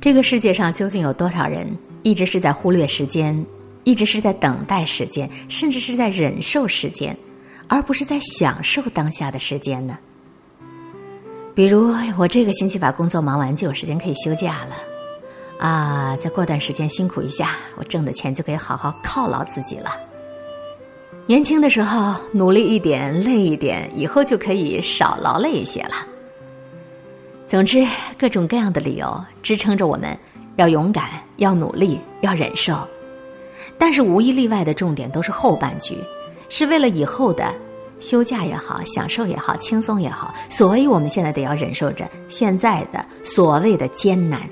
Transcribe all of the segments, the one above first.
这个世界上究竟有多少人一直是在忽略时间，一直是在等待时间，甚至是在忍受时间，而不是在享受当下的时间呢？比如，我这个星期把工作忙完，就有时间可以休假了。啊，再过段时间辛苦一下，我挣的钱就可以好好犒劳自己了。年轻的时候努力一点，累一点，以后就可以少劳累一些了。总之，各种各样的理由支撑着我们要勇敢、要努力、要忍受。但是无一例外的重点都是后半句，是为了以后的。休假也好，享受也好，轻松也好，所以我们现在得要忍受着现在的所谓的艰难。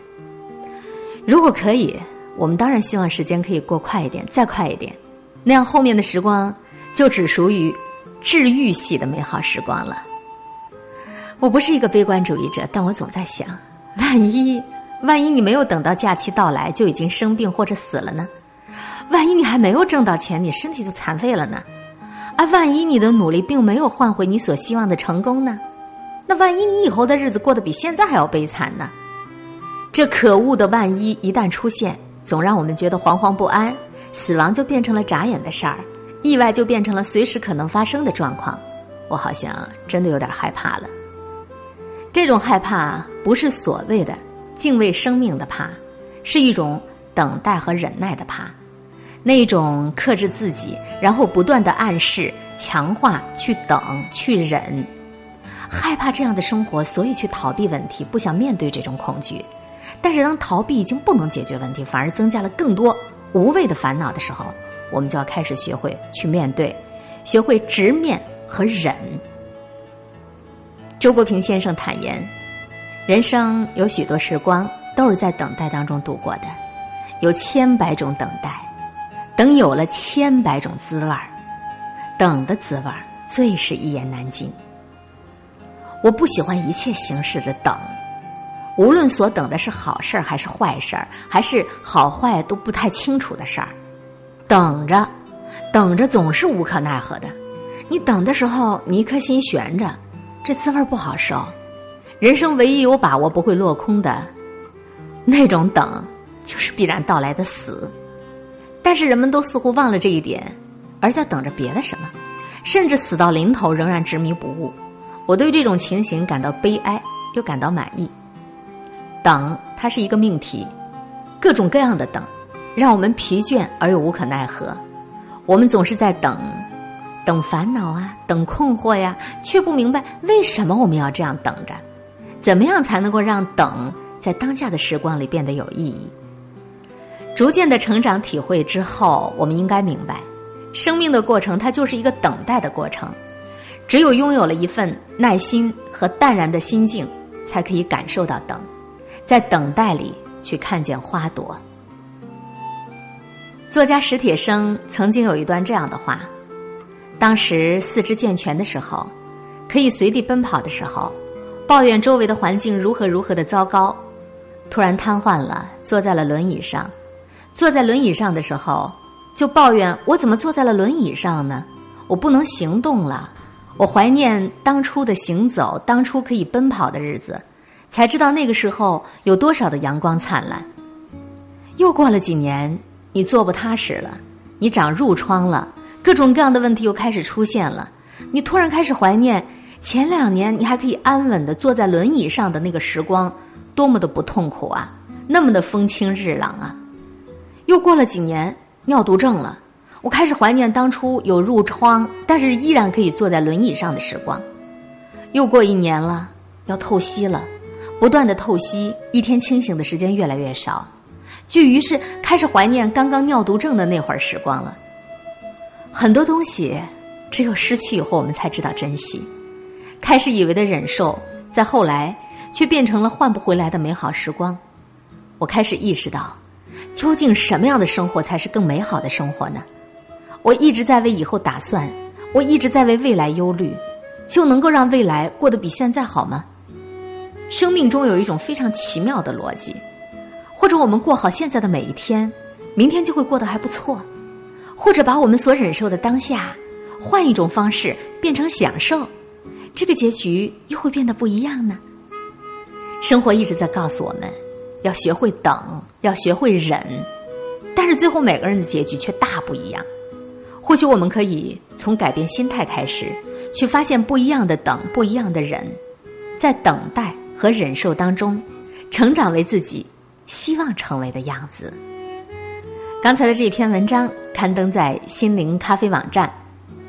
如果可以，我们当然希望时间可以过快一点，再快一点，那样后面的时光就只属于治愈系的美好时光了。我不是一个悲观主义者，但我总在想，万一万一你没有等到假期到来就已经生病或者死了呢？万一你还没有挣到钱，你身体就残废了呢？啊万一你的努力并没有换回你所希望的成功呢？那万一你以后的日子过得比现在还要悲惨呢？这可恶的万一一旦出现，总让我们觉得惶惶不安。死亡就变成了眨眼的事儿，意外就变成了随时可能发生的状况。我好像真的有点害怕了。这种害怕不是所谓的敬畏生命的怕，是一种等待和忍耐的怕。那种克制自己，然后不断的暗示、强化、去等、去忍，害怕这样的生活，所以去逃避问题，不想面对这种恐惧。但是当逃避已经不能解决问题，反而增加了更多无谓的烦恼的时候，我们就要开始学会去面对，学会直面和忍。周国平先生坦言，人生有许多时光都是在等待当中度过的，有千百种等待。等有了千百种滋味儿，等的滋味儿最是一言难尽。我不喜欢一切形式的等，无论所等的是好事儿还是坏事儿，还是好坏都不太清楚的事儿，等着，等着总是无可奈何的。你等的时候，你一颗心悬着，这滋味不好受。人生唯一有把握不会落空的那种等，就是必然到来的死。但是人们都似乎忘了这一点，而在等着别的什么，甚至死到临头仍然执迷不悟。我对这种情形感到悲哀，又感到满意。等，它是一个命题，各种各样的等，让我们疲倦而又无可奈何。我们总是在等，等烦恼啊，等困惑呀，却不明白为什么我们要这样等着。怎么样才能够让等在当下的时光里变得有意义？逐渐的成长体会之后，我们应该明白，生命的过程它就是一个等待的过程。只有拥有了一份耐心和淡然的心境，才可以感受到等，在等待里去看见花朵。作家史铁生曾经有一段这样的话：当时四肢健全的时候，可以随地奔跑的时候，抱怨周围的环境如何如何的糟糕；突然瘫痪了，坐在了轮椅上。坐在轮椅上的时候，就抱怨我怎么坐在了轮椅上呢？我不能行动了。我怀念当初的行走，当初可以奔跑的日子，才知道那个时候有多少的阳光灿烂。又过了几年，你坐不踏实了，你长褥疮了，各种各样的问题又开始出现了。你突然开始怀念前两年你还可以安稳的坐在轮椅上的那个时光，多么的不痛苦啊，那么的风清日朗啊。又过了几年，尿毒症了，我开始怀念当初有褥疮，但是依然可以坐在轮椅上的时光。又过一年了，要透析了，不断的透析，一天清醒的时间越来越少，就于是开始怀念刚刚尿毒症的那会儿时光了。很多东西，只有失去以后，我们才知道珍惜。开始以为的忍受，在后来却变成了换不回来的美好时光。我开始意识到。究竟什么样的生活才是更美好的生活呢？我一直在为以后打算，我一直在为未来忧虑，就能够让未来过得比现在好吗？生命中有一种非常奇妙的逻辑，或者我们过好现在的每一天，明天就会过得还不错；或者把我们所忍受的当下，换一种方式变成享受，这个结局又会变得不一样呢？生活一直在告诉我们。要学会等，要学会忍。但是最后每个人的结局却大不一样。或许我们可以从改变心态开始，去发现不一样的等，不一样的忍，在等待和忍受当中，成长为自己希望成为的样子。刚才的这篇文章刊登在心灵咖啡网站，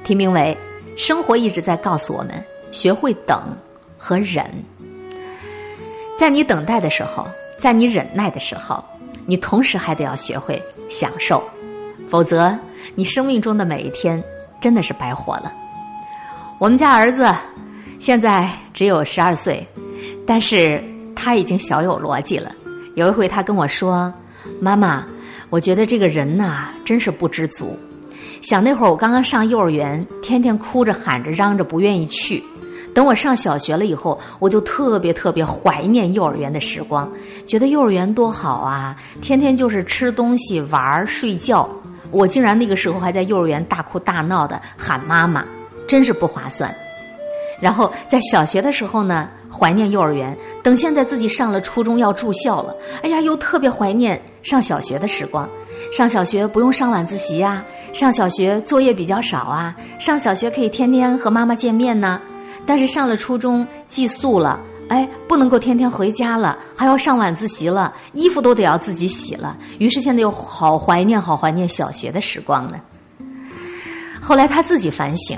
题名为《生活一直在告诉我们学会等和忍》。在你等待的时候，在你忍耐的时候，你同时还得要学会享受，否则你生命中的每一天真的是白活了。我们家儿子现在只有十二岁，但是他已经小有逻辑了。有一回他跟我说：“妈妈，我觉得这个人呐，真是不知足。想那会儿我刚刚上幼儿园，天天哭着喊着嚷着不愿意去。”等我上小学了以后，我就特别特别怀念幼儿园的时光，觉得幼儿园多好啊！天天就是吃东西、玩儿、睡觉。我竟然那个时候还在幼儿园大哭大闹的喊妈妈，真是不划算。然后在小学的时候呢，怀念幼儿园；等现在自己上了初中要住校了，哎呀，又特别怀念上小学的时光。上小学不用上晚自习呀，上小学作业比较少啊，上小学可以天天和妈妈见面呢。但是上了初中寄宿了，哎，不能够天天回家了，还要上晚自习了，衣服都得要自己洗了。于是现在又好怀念，好怀念小学的时光呢。后来他自己反省，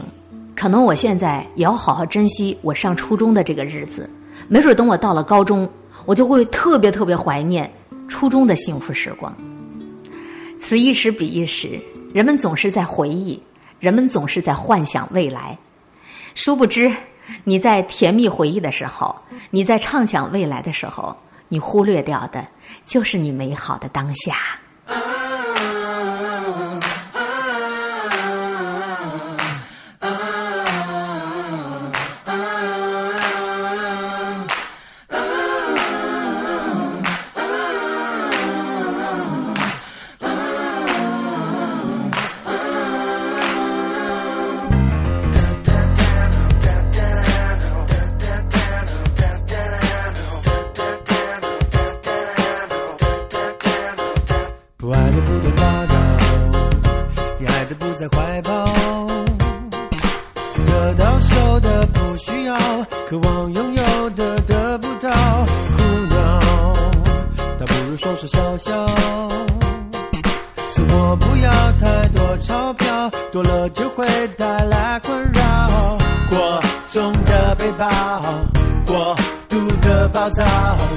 可能我现在也要好好珍惜我上初中的这个日子，没准等我到了高中，我就会特别特别怀念初中的幸福时光。此一时彼一时，人们总是在回忆，人们总是在幻想未来，殊不知。你在甜蜜回忆的时候，你在畅想未来的时候，你忽略掉的就是你美好的当下。不需要渴望拥有的得不到苦恼倒不如说说笑笑生活不要太多钞票多了就会带来困扰过重的背包过度的暴躁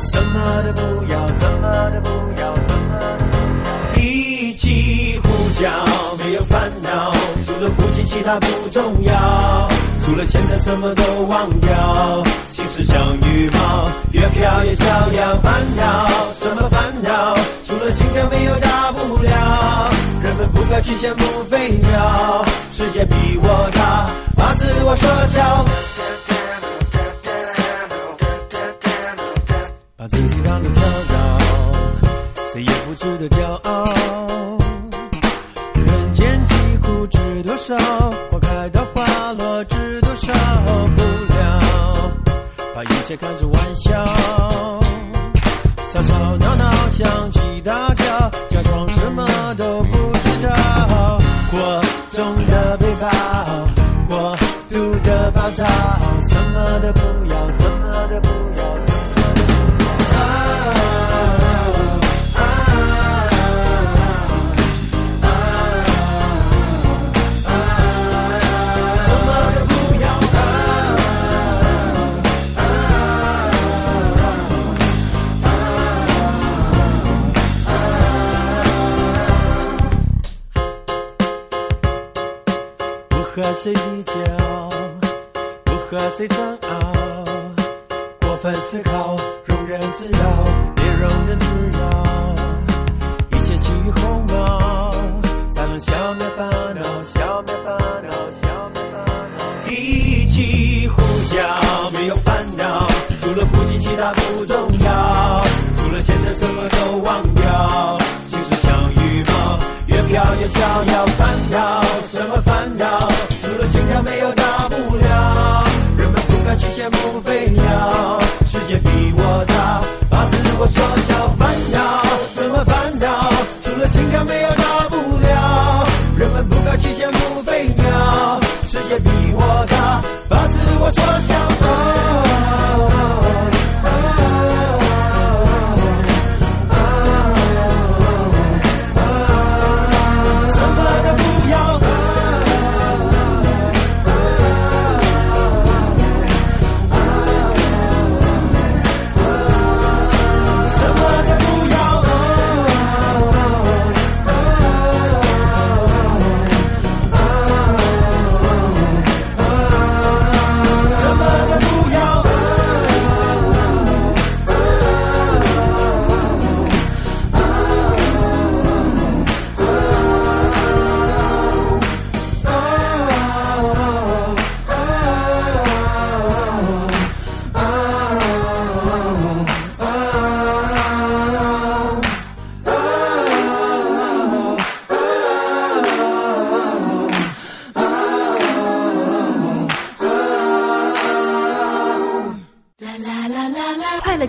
什么都不要什么都不要什么都不要一起呼叫没有烦恼除了呼吸其他不重要除了现在什么都忘掉心事像羽毛越飘越逍遥烦恼什么烦恼除了心跳没有大不了人们不该去羡慕飞鸟世界比我大把自我缩小把自己当作跳蚤谁也不值得骄傲人间疾苦知多少把一切看成玩笑，吵吵闹闹，想起大叫，假装什么都不知道，过中的。和谁比较？不和谁争拗？过分思考，庸人自扰，别庸人自扰。一切起于鸿毛，才能消灭烦恼，消灭烦恼，消灭烦恼。一起呼叫，没有烦恼，除了呼吸，其他不重要。除了现在，什么都忘掉。心事像羽毛，越飘越逍遥。烦恼，目飞鸟世界比我大把自我缩小烦恼什么烦恼除了情感没有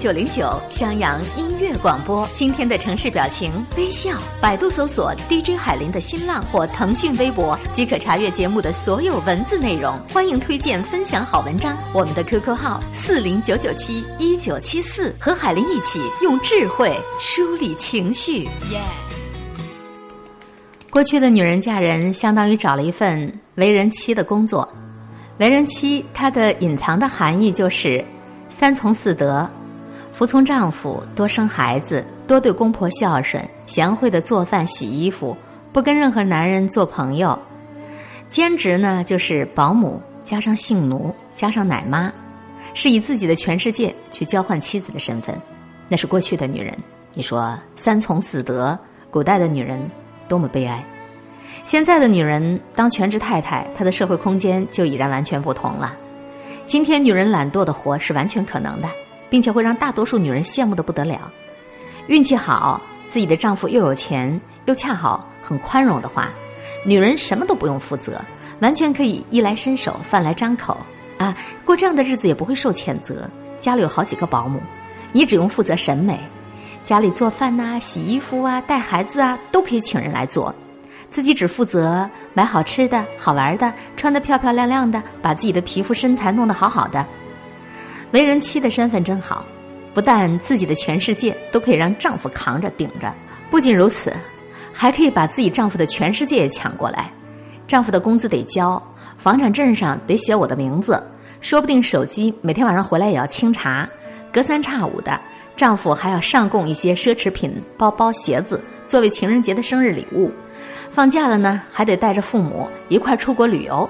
九零九襄阳音乐广播。今天的城市表情微笑，百度搜索 DJ 海林的新浪或腾讯微博即可查阅节目的所有文字内容。欢迎推荐分享好文章，我们的 QQ 号四零九九七一九七四，和海林一起用智慧梳理情绪。耶！过去的女人嫁人，相当于找了一份为人妻的工作。为人妻，它的隐藏的含义就是三从四德：服从丈夫，多生孩子，多对公婆孝顺，贤惠的做饭、洗衣服，不跟任何男人做朋友。兼职呢，就是保姆加上性奴加上奶妈，是以自己的全世界去交换妻子的身份。那是过去的女人。你说三从四德，古代的女人多么悲哀。现在的女人当全职太太，她的社会空间就已然完全不同了。今天女人懒惰的活是完全可能的，并且会让大多数女人羡慕的不得了。运气好，自己的丈夫又有钱，又恰好很宽容的话，女人什么都不用负责，完全可以衣来伸手、饭来张口啊！过这样的日子也不会受谴责。家里有好几个保姆，你只用负责审美，家里做饭呐、洗衣服啊、带孩子啊，都可以请人来做。自己只负责买好吃的、好玩的，穿得漂漂亮亮的，把自己的皮肤身材弄得好好的。为人妻的身份真好，不但自己的全世界都可以让丈夫扛着顶着，不仅如此，还可以把自己丈夫的全世界也抢过来。丈夫的工资得交，房产证上得写我的名字，说不定手机每天晚上回来也要清查，隔三差五的，丈夫还要上供一些奢侈品、包包、鞋子，作为情人节的生日礼物。放假了呢，还得带着父母一块出国旅游。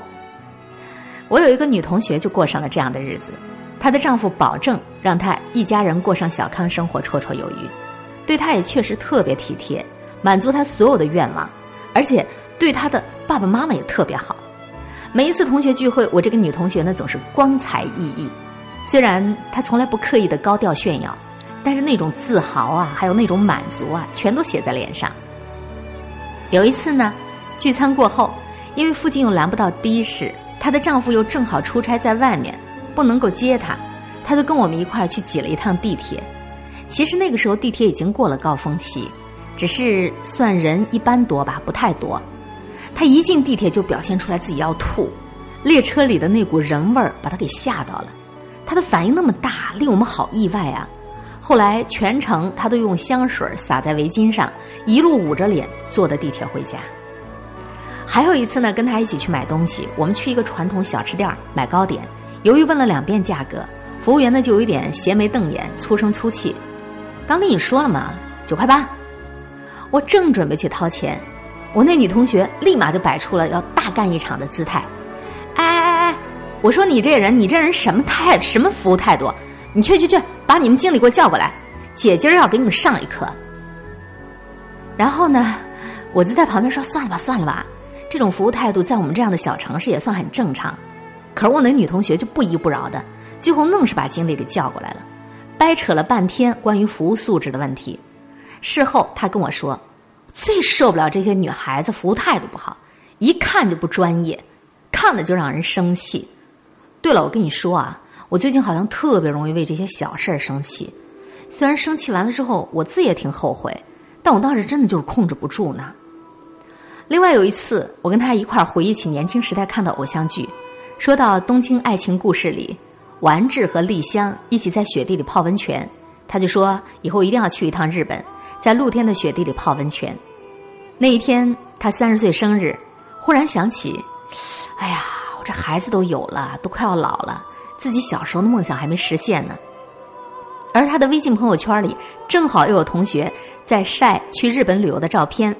我有一个女同学就过上了这样的日子，她的丈夫保证让她一家人过上小康生活，绰绰有余，对她也确实特别体贴，满足她所有的愿望，而且对她的爸爸妈妈也特别好。每一次同学聚会，我这个女同学呢总是光彩熠熠，虽然她从来不刻意的高调炫耀，但是那种自豪啊，还有那种满足啊，全都写在脸上。有一次呢，聚餐过后，因为附近又拦不到的士，她的丈夫又正好出差在外面，不能够接他，他就跟我们一块儿去挤了一趟地铁。其实那个时候地铁已经过了高峰期，只是算人一般多吧，不太多。他一进地铁就表现出来自己要吐，列车里的那股人味儿把他给吓到了。他的反应那么大，令我们好意外啊。后来全程他都用香水洒在围巾上。一路捂着脸坐的地铁回家。还有一次呢，跟他一起去买东西，我们去一个传统小吃店买糕点。由于问了两遍价格，服务员呢就有一点斜眉瞪眼、粗声粗气。刚跟你说了嘛，九块八。我正准备去掏钱，我那女同学立马就摆出了要大干一场的姿态。哎哎哎哎，我说你这人，你这人什么态什么服务态度？你去去去，把你们经理给我叫过来，姐今儿要给你们上一课。然后呢，我就在旁边说：“算了吧，算了吧，这种服务态度在我们这样的小城市也算很正常。”可是我那女同学就不依不饶的，最后愣是把经理给叫过来了，掰扯了半天关于服务素质的问题。事后她跟我说：“最受不了这些女孩子服务态度不好，一看就不专业，看了就让人生气。”对了，我跟你说啊，我最近好像特别容易为这些小事儿生气，虽然生气完了之后，我自己也挺后悔。但我当时真的就是控制不住呢。另外有一次，我跟他一块儿回忆起年轻时代看的偶像剧，说到《东京爱情故事》里，丸治和丽香一起在雪地里泡温泉，他就说以后一定要去一趟日本，在露天的雪地里泡温泉。那一天他三十岁生日，忽然想起，哎呀，我这孩子都有了，都快要老了，自己小时候的梦想还没实现呢。而他的微信朋友圈里，正好又有同学在晒去日本旅游的照片，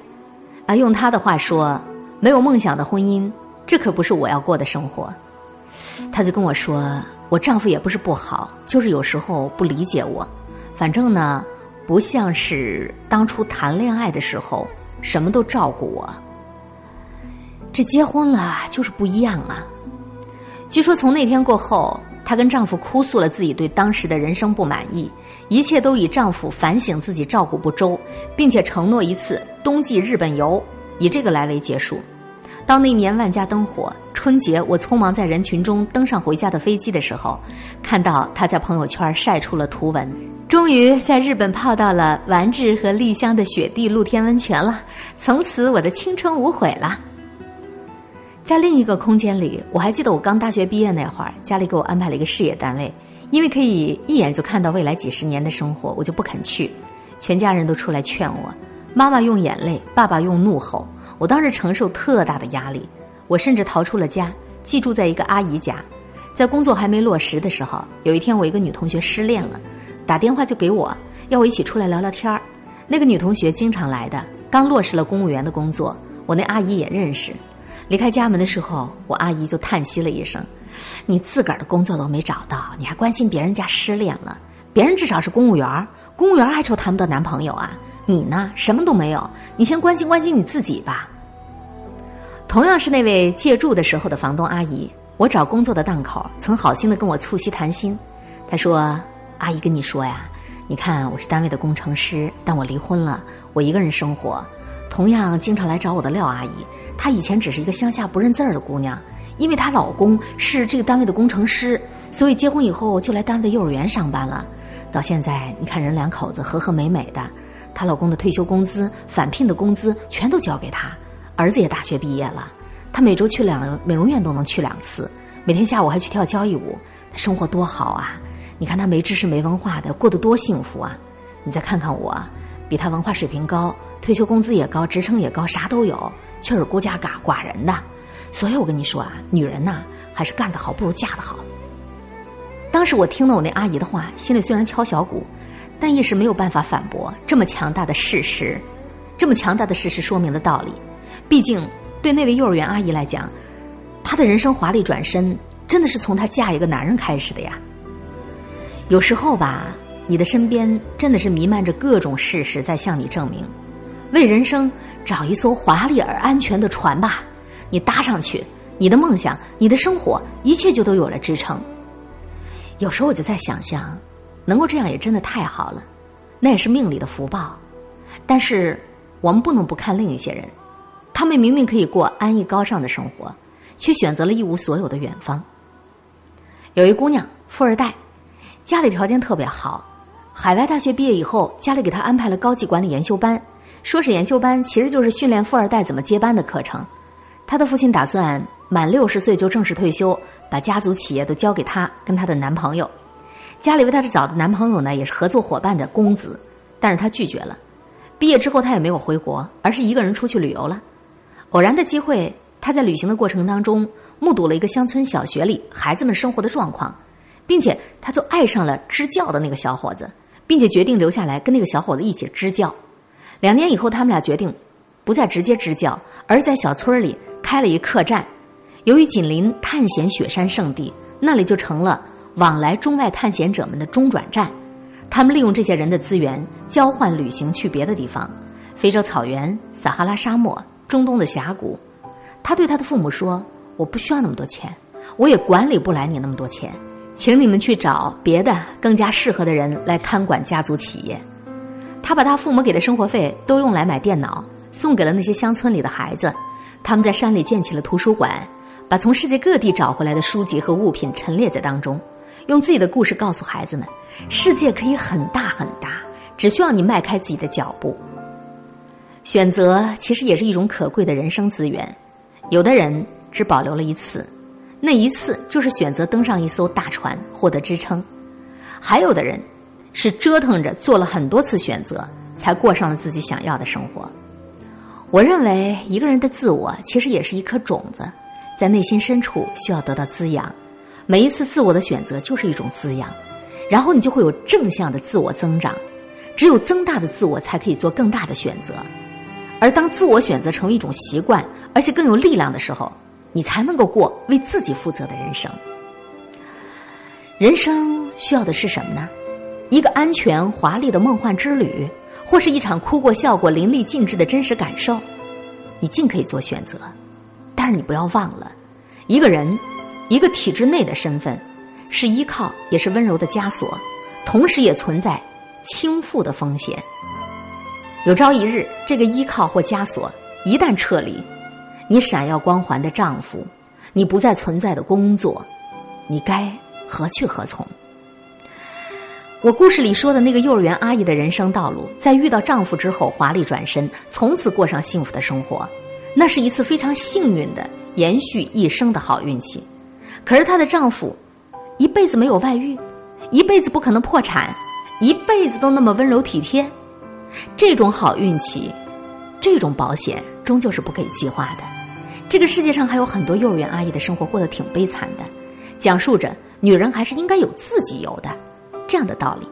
啊，用他的话说，没有梦想的婚姻，这可不是我要过的生活。她就跟我说，我丈夫也不是不好，就是有时候不理解我，反正呢，不像是当初谈恋爱的时候什么都照顾我。这结婚了就是不一样啊。据说从那天过后。她跟丈夫哭诉了自己对当时的人生不满意，一切都以丈夫反省自己照顾不周，并且承诺一次冬季日本游，以这个来为结束。到那年万家灯火，春节我匆忙在人群中登上回家的飞机的时候，看到他在朋友圈晒出了图文，终于在日本泡到了丸治和丽香的雪地露天温泉了，从此我的青春无悔了。在另一个空间里，我还记得我刚大学毕业那会儿，家里给我安排了一个事业单位，因为可以一眼就看到未来几十年的生活，我就不肯去。全家人都出来劝我，妈妈用眼泪，爸爸用怒吼，我当时承受特大的压力，我甚至逃出了家，寄住在一个阿姨家。在工作还没落实的时候，有一天我一个女同学失恋了，打电话就给我，要我一起出来聊聊天儿。那个女同学经常来的，刚落实了公务员的工作，我那阿姨也认识。离开家门的时候，我阿姨就叹息了一声：“你自个儿的工作都没找到，你还关心别人家失恋了？别人至少是公务员，公务员还愁谈不到男朋友啊？你呢，什么都没有。你先关心关心你自己吧。”同样是那位借住的时候的房东阿姨，我找工作的档口曾好心的跟我促膝谈心。她说：“阿姨跟你说呀，你看我是单位的工程师，但我离婚了，我一个人生活。同样经常来找我的廖阿姨。”她以前只是一个乡下不认字儿的姑娘，因为她老公是这个单位的工程师，所以结婚以后就来单位的幼儿园上班了。到现在，你看人两口子和和美美的，她老公的退休工资、返聘的工资全都交给她，儿子也大学毕业了，她每周去两美容院都能去两次，每天下午还去跳交谊舞，她生活多好啊！你看她没知识没文化的过得多幸福啊！你再看看我，比她文化水平高，退休工资也高，职称也高，啥都有。却是孤家寡寡人的，所以我跟你说啊，女人呐，还是干得好不如嫁得好。当时我听了我那阿姨的话，心里虽然敲小鼓，但一时没有办法反驳这么强大的事实，这么强大的事实说明的道理。毕竟对那位幼儿园阿姨来讲，她的人生华丽转身，真的是从她嫁一个男人开始的呀。有时候吧，你的身边真的是弥漫着各种事实在向你证明，为人生。找一艘华丽而安全的船吧，你搭上去，你的梦想，你的生活，一切就都有了支撑。有时候我就在想象，能够这样也真的太好了，那也是命里的福报。但是我们不能不看另一些人，他们明明可以过安逸高尚的生活，却选择了一无所有的远方。有一姑娘，富二代，家里条件特别好，海外大学毕业以后，家里给她安排了高级管理研修班。说是研修班，其实就是训练富二代怎么接班的课程。他的父亲打算满六十岁就正式退休，把家族企业都交给她跟她的男朋友。家里为他找的男朋友呢，也是合作伙伴的公子，但是他拒绝了。毕业之后，他也没有回国，而是一个人出去旅游了。偶然的机会，他在旅行的过程当中，目睹了一个乡村小学里孩子们生活的状况，并且他就爱上了支教的那个小伙子，并且决定留下来跟那个小伙子一起支教。两年以后，他们俩决定不再直接支教，而在小村里开了一客栈。由于紧邻探险雪山圣地，那里就成了往来中外探险者们的中转站。他们利用这些人的资源，交换旅行去别的地方：非洲草原、撒哈拉沙漠、中东的峡谷。他对他的父母说：“我不需要那么多钱，我也管理不来你那么多钱，请你们去找别的更加适合的人来看管家族企业。”他把他父母给的生活费都用来买电脑，送给了那些乡村里的孩子。他们在山里建起了图书馆，把从世界各地找回来的书籍和物品陈列在当中，用自己的故事告诉孩子们：世界可以很大很大，只需要你迈开自己的脚步。选择其实也是一种可贵的人生资源。有的人只保留了一次，那一次就是选择登上一艘大船，获得支撑；还有的人。是折腾着做了很多次选择，才过上了自己想要的生活。我认为一个人的自我其实也是一颗种子，在内心深处需要得到滋养。每一次自我的选择就是一种滋养，然后你就会有正向的自我增长。只有增大的自我，才可以做更大的选择。而当自我选择成为一种习惯，而且更有力量的时候，你才能够过为自己负责的人生。人生需要的是什么呢？一个安全华丽的梦幻之旅，或是一场哭过笑过淋漓尽致的真实感受，你尽可以做选择。但是你不要忘了，一个人，一个体制内的身份，是依靠，也是温柔的枷锁，同时也存在倾覆的风险。有朝一日，这个依靠或枷锁一旦撤离，你闪耀光环的丈夫，你不再存在的工作，你该何去何从？我故事里说的那个幼儿园阿姨的人生道路，在遇到丈夫之后华丽转身，从此过上幸福的生活，那是一次非常幸运的延续一生的好运气。可是她的丈夫一辈子没有外遇，一辈子不可能破产，一辈子都那么温柔体贴，这种好运气，这种保险终究是不可以计划的。这个世界上还有很多幼儿园阿姨的生活过得挺悲惨的，讲述着女人还是应该有自己有的。这样的道理，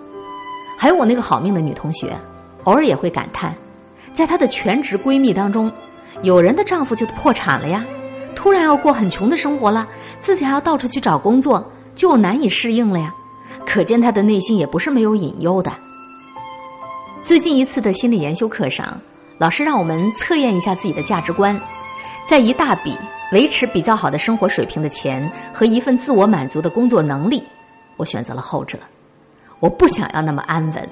还有我那个好命的女同学，偶尔也会感叹，在她的全职闺蜜当中，有人的丈夫就破产了呀，突然要过很穷的生活了，自己还要到处去找工作，就难以适应了呀。可见他的内心也不是没有隐忧的。最近一次的心理研修课上，老师让我们测验一下自己的价值观，在一大笔维持比较好的生活水平的钱和一份自我满足的工作能力，我选择了后者。我不想要那么安稳，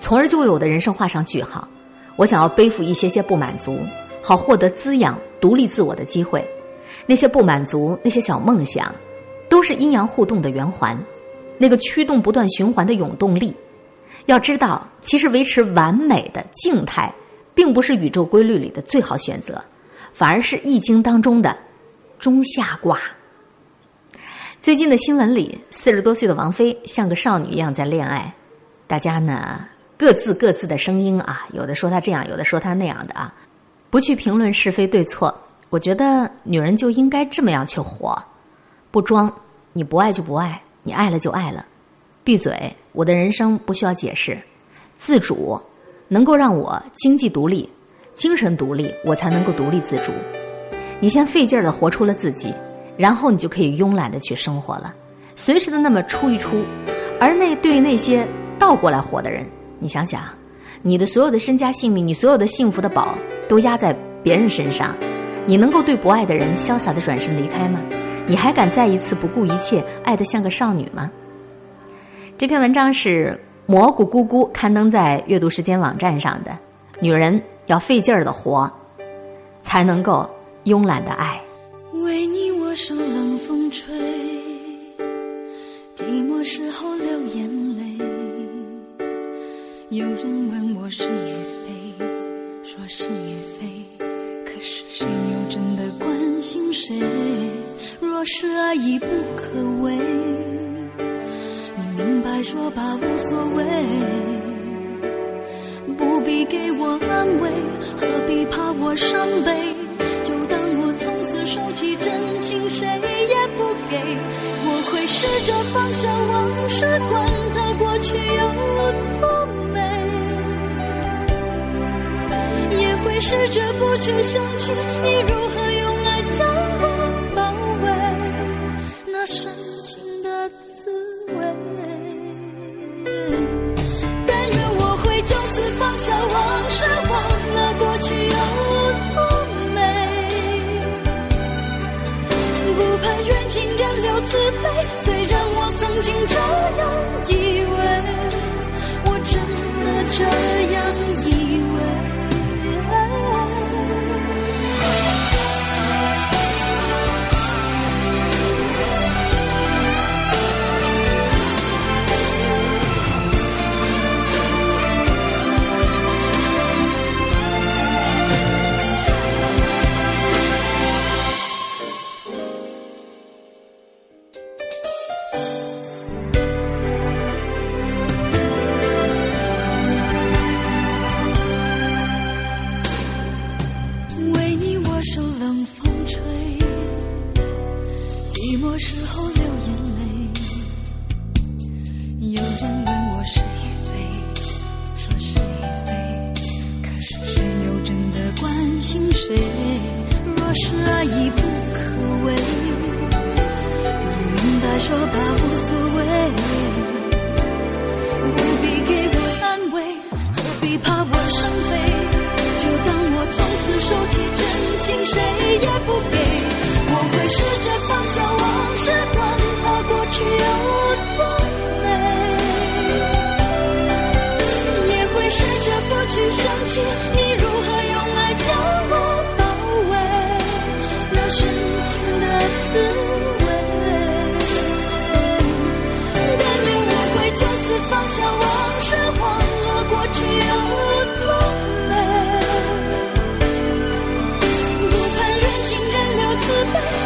从而就为我的人生画上句号。我想要背负一些些不满足，好获得滋养、独立自我的机会。那些不满足，那些小梦想，都是阴阳互动的圆环，那个驱动不断循环的永动力。要知道，其实维持完美的静态，并不是宇宙规律里的最好选择，反而是易经当中的中下卦。最近的新闻里，四十多岁的王菲像个少女一样在恋爱，大家呢各自各自的声音啊，有的说她这样，有的说她那样的啊，不去评论是非对错。我觉得女人就应该这么样去活，不装，你不爱就不爱，你爱了就爱了，闭嘴。我的人生不需要解释，自主能够让我经济独立、精神独立，我才能够独立自主。你先费劲儿的活出了自己。然后你就可以慵懒的去生活了，随时的那么出一出，而那对于那些倒过来活的人，你想想，你的所有的身家性命，你所有的幸福的宝，都压在别人身上，你能够对不爱的人潇洒的转身离开吗？你还敢再一次不顾一切爱得像个少女吗？这篇文章是蘑菇姑姑刊登在阅读时间网站上的，女人要费劲儿的活，才能够慵懒的爱。为你，我受冷风吹，寂寞时候流眼泪。有人问我是与非，说是与非，可是谁心谁？若是爱已不可为，你明白说吧，无所谓，不必给我安慰，何必怕我伤悲？就当我从此收起真情，谁也不给。我会试着放下往事，管它过去有多美。也会试着不去想起你如何谁？若是爱已 Bye.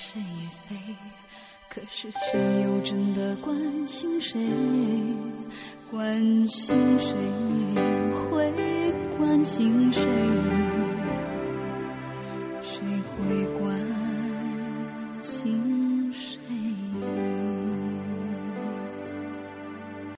是与非，可是谁又真的关心谁？关心谁？会关心谁？谁会关？